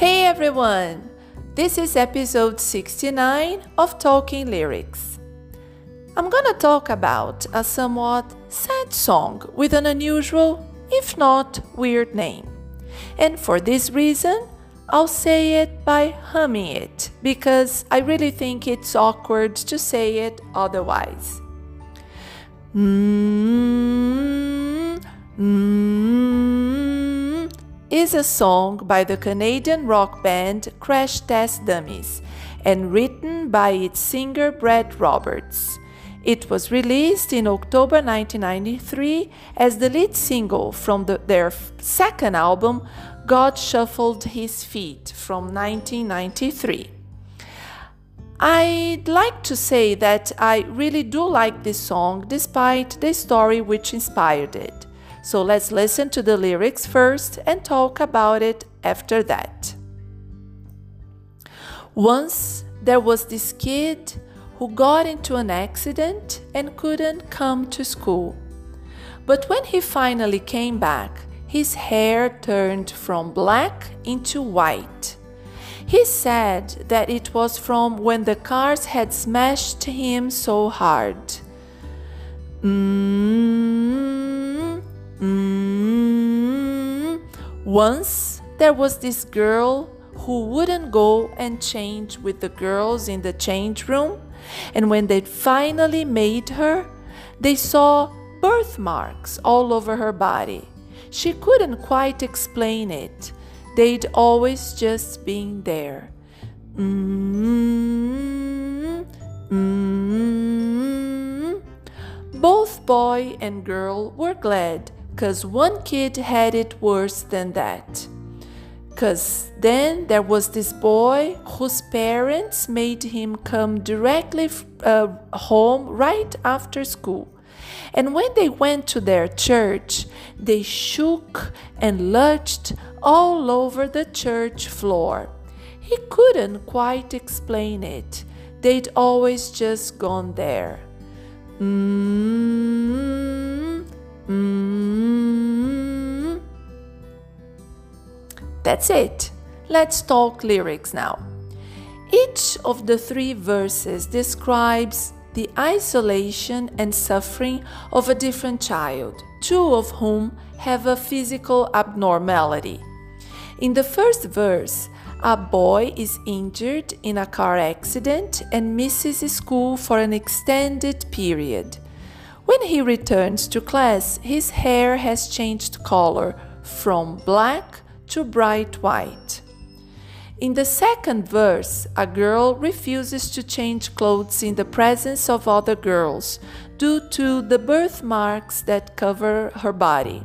Hey everyone! This is episode 69 of Talking Lyrics. I'm gonna talk about a somewhat sad song with an unusual, if not weird name. And for this reason, I'll say it by humming it because I really think it's awkward to say it otherwise. Mm-hmm. Mm-hmm is a song by the Canadian rock band Crash Test Dummies and written by its singer Brad Roberts. It was released in October 1993 as the lead single from the, their second album, God Shuffled His Feet, from 1993. I'd like to say that I really do like this song despite the story which inspired it. So let's listen to the lyrics first and talk about it after that. Once there was this kid who got into an accident and couldn't come to school. But when he finally came back, his hair turned from black into white. He said that it was from when the cars had smashed him so hard. Mm-hmm. Once there was this girl who wouldn't go and change with the girls in the change room, and when they finally made her, they saw birthmarks all over her body. She couldn't quite explain it. They'd always just been there. Mm-hmm. Mm-hmm. Both boy and girl were glad because one kid had it worse than that. Because then there was this boy whose parents made him come directly uh, home right after school. And when they went to their church, they shook and lurched all over the church floor. He couldn't quite explain it. They'd always just gone there. Mm-hmm. Mm-hmm. That's it. Let's talk lyrics now. Each of the three verses describes the isolation and suffering of a different child, two of whom have a physical abnormality. In the first verse, a boy is injured in a car accident and misses school for an extended period. When he returns to class, his hair has changed color from black to bright white. In the second verse, a girl refuses to change clothes in the presence of other girls due to the birthmarks that cover her body.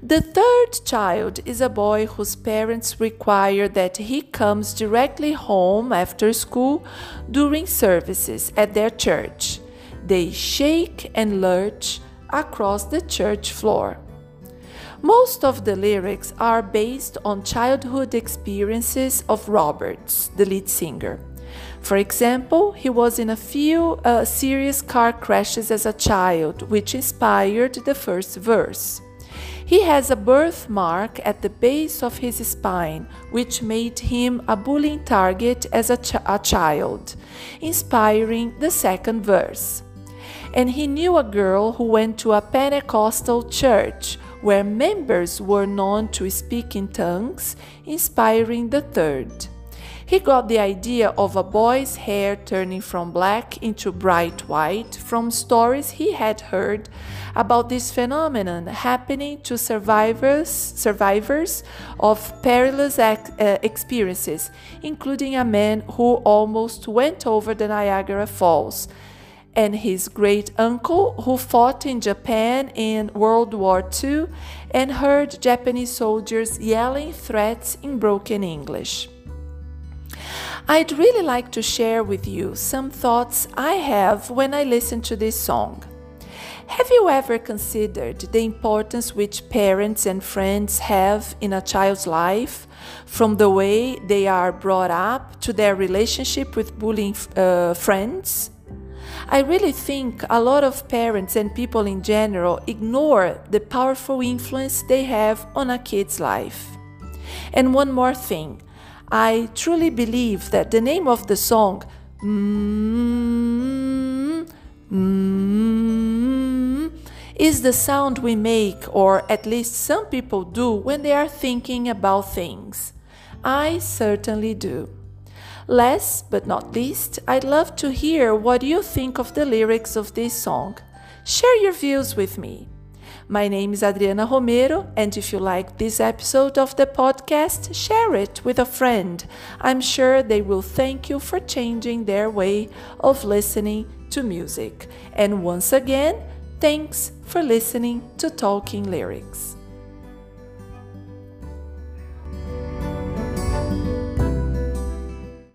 The third child is a boy whose parents require that he comes directly home after school during services at their church. They shake and lurch across the church floor. Most of the lyrics are based on childhood experiences of Roberts, the lead singer. For example, he was in a few uh, serious car crashes as a child, which inspired the first verse. He has a birthmark at the base of his spine, which made him a bullying target as a, ch a child, inspiring the second verse and he knew a girl who went to a Pentecostal church where members were known to speak in tongues, inspiring the third. He got the idea of a boy's hair turning from black into bright white from stories he had heard about this phenomenon happening to survivors, survivors of perilous uh, experiences, including a man who almost went over the Niagara Falls and his great uncle, who fought in Japan in World War II and heard Japanese soldiers yelling threats in broken English. I'd really like to share with you some thoughts I have when I listen to this song. Have you ever considered the importance which parents and friends have in a child's life, from the way they are brought up to their relationship with bullying uh, friends? I really think a lot of parents and people in general ignore the powerful influence they have on a kid's life. And one more thing I truly believe that the name of the song, mm, mm, is the sound we make, or at least some people do, when they are thinking about things. I certainly do. Last but not least, I'd love to hear what you think of the lyrics of this song. Share your views with me. My name is Adriana Romero, and if you like this episode of the podcast, share it with a friend. I'm sure they will thank you for changing their way of listening to music. And once again, thanks for listening to Talking Lyrics.